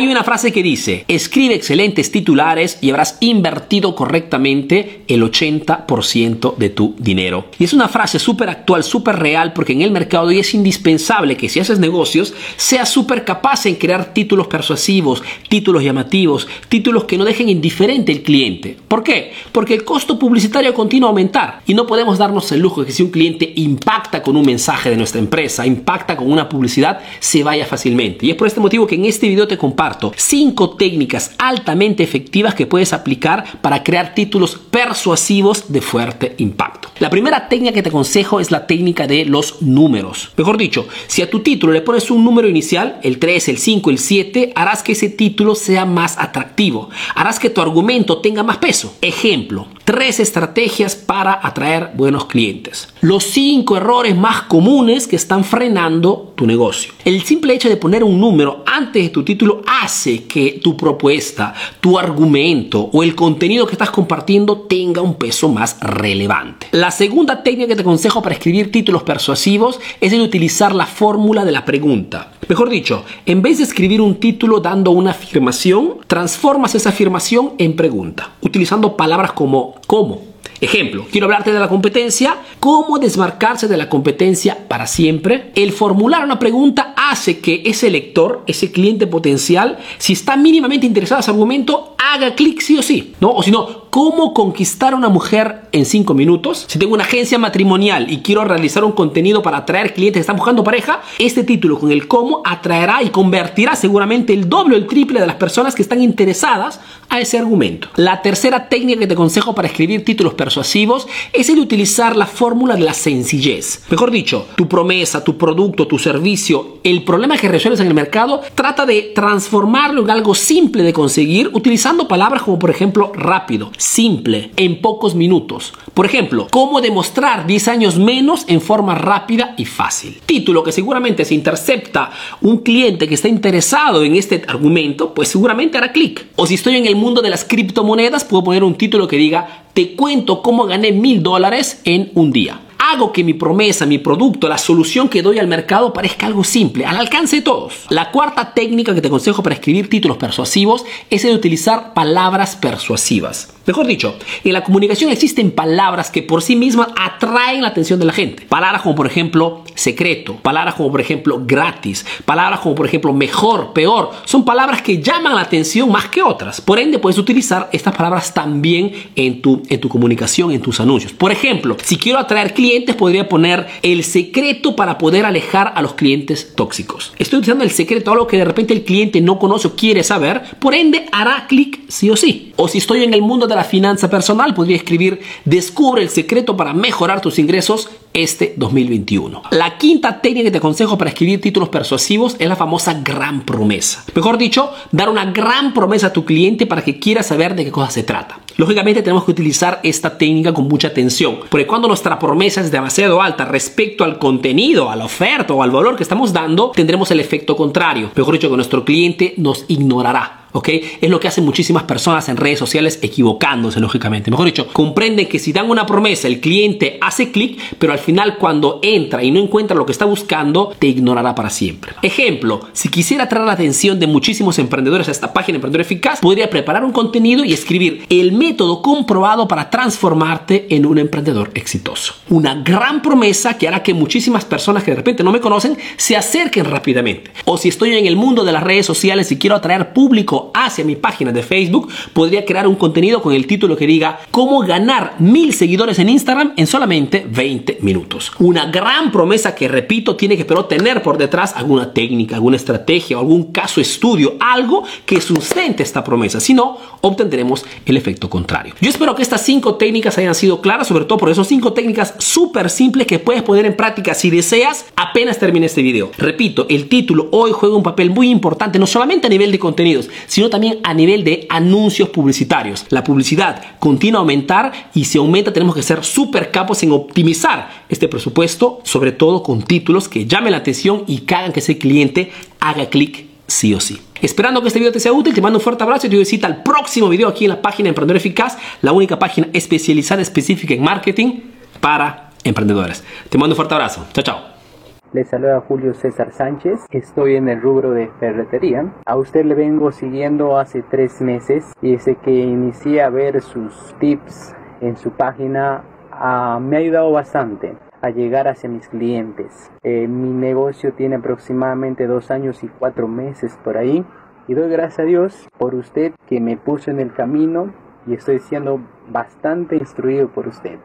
Hay una frase que dice, escribe excelentes titulares y habrás invertido correctamente el 80% de tu dinero. Y es una frase súper actual, súper real, porque en el mercado hoy es indispensable que si haces negocios, seas súper capaz en crear títulos persuasivos, títulos llamativos, títulos que no dejen indiferente al cliente. ¿Por qué? Porque el costo publicitario continúa a aumentar y no podemos darnos el lujo de que si un cliente impacta con un mensaje de nuestra empresa, impacta con una publicidad, se vaya fácilmente. Y es por este motivo que en este video te comparto 5 técnicas altamente efectivas que puedes aplicar para crear títulos persuasivos de fuerte impacto. La primera técnica que te aconsejo es la técnica de los números. Mejor dicho, si a tu título le pones un número inicial, el 3, el 5, el 7, harás que ese título sea más atractivo. Harás que tu argumento tenga más peso. Ejemplo, tres estrategias para atraer buenos clientes. Los cinco errores más comunes que están frenando tu negocio. El simple hecho de poner un número antes de tu título hace que tu propuesta, tu argumento o el contenido que estás compartiendo tenga un peso más relevante. La segunda técnica que te aconsejo para escribir títulos persuasivos es el utilizar la fórmula de la pregunta. Mejor dicho, en vez de escribir un título dando una afirmación, transformas esa afirmación en pregunta, utilizando palabras como ¿cómo? Ejemplo, quiero hablarte de la competencia, cómo desmarcarse de la competencia para siempre. El formular una pregunta hace que ese lector, ese cliente potencial, si está mínimamente interesado en ese argumento, haga clic sí o sí, ¿no? O si no, cómo conquistar a una mujer en 5 minutos. Si tengo una agencia matrimonial y quiero realizar un contenido para atraer clientes que están buscando pareja, este título con el cómo atraerá y convertirá seguramente el doble o el triple de las personas que están interesadas a ese argumento. La tercera técnica que te aconsejo para escribir títulos persuasivos es el utilizar la fórmula de la sencillez. Mejor dicho, tu promesa, tu producto, tu servicio, el problema que resuelves en el mercado, trata de transformarlo en algo simple de conseguir utilizando palabras como por ejemplo rápido, simple, en pocos minutos. Por ejemplo, cómo demostrar 10 años menos en forma rápida y fácil. Título que seguramente si intercepta un cliente que está interesado en este argumento, pues seguramente hará clic. O si estoy en el mundo de las criptomonedas, puedo poner un título que diga, te cuento cómo gané mil dólares en un día hago que mi promesa, mi producto, la solución que doy al mercado parezca algo simple, al alcance de todos. La cuarta técnica que te aconsejo para escribir títulos persuasivos es el de utilizar palabras persuasivas. Mejor dicho, en la comunicación existen palabras que por sí mismas atraen la atención de la gente. Palabras como por ejemplo secreto, palabras como por ejemplo gratis, palabras como por ejemplo mejor, peor, son palabras que llaman la atención más que otras. Por ende, puedes utilizar estas palabras también en tu, en tu comunicación, en tus anuncios. Por ejemplo, si quiero atraer clientes, podría poner el secreto para poder alejar a los clientes tóxicos. Estoy utilizando el secreto, algo que de repente el cliente no conoce o quiere saber, por ende hará clic sí o sí. O si estoy en el mundo de la finanza personal, podría escribir Descubre el secreto para mejorar tus ingresos este 2021. La quinta técnica que te aconsejo para escribir títulos persuasivos es la famosa gran promesa. Mejor dicho, dar una gran promesa a tu cliente para que quiera saber de qué cosa se trata. Lógicamente tenemos que utilizar esta técnica con mucha atención, porque cuando nuestra promesa es demasiado alta respecto al contenido, a la oferta o al valor que estamos dando, tendremos el efecto contrario. Mejor dicho, que nuestro cliente nos ignorará ¿ok? Es lo que hacen muchísimas personas en redes sociales equivocándose, lógicamente. Mejor dicho, comprenden que si dan una promesa, el cliente hace clic, pero al final cuando entra y no encuentra lo que está buscando, te ignorará para siempre. Ejemplo, si quisiera atraer la atención de muchísimos emprendedores a esta página Emprendedor Eficaz, podría preparar un contenido y escribir el método comprobado para transformarte en un emprendedor exitoso. Una gran promesa que hará que muchísimas personas que de repente no me conocen se acerquen rápidamente. O si estoy en el mundo de las redes sociales y quiero atraer público hacia mi página de Facebook, podría crear un contenido con el título que diga cómo ganar mil seguidores en Instagram en solamente 20 minutos. Una gran promesa que repito tiene que pero tener por detrás alguna técnica, alguna estrategia algún caso estudio, algo que sustente esta promesa. Si no, obtendremos el efecto contrario. Yo espero que estas cinco técnicas hayan sido claras, sobre todo por esas cinco técnicas súper simples que puedes poner en práctica si deseas apenas termine este video. Repito, el título hoy juega un papel muy importante, no solamente a nivel de contenidos, sino también a nivel de anuncios publicitarios. La publicidad continúa a aumentar y si aumenta tenemos que ser súper capos en optimizar este presupuesto, sobre todo con títulos que llamen la atención y que hagan que ese cliente haga clic sí o sí. Esperando que este video te sea útil, te mando un fuerte abrazo y te visita al próximo video aquí en la página Emprendedor Eficaz, la única página especializada específica en marketing para emprendedores. Te mando un fuerte abrazo. Chao, chao. Le saluda Julio César Sánchez. Estoy en el rubro de ferretería. A usted le vengo siguiendo hace tres meses y desde que inicié a ver sus tips en su página ah, me ha ayudado bastante a llegar hacia mis clientes. Eh, mi negocio tiene aproximadamente dos años y cuatro meses por ahí y doy gracias a Dios por usted que me puso en el camino y estoy siendo bastante instruido por usted.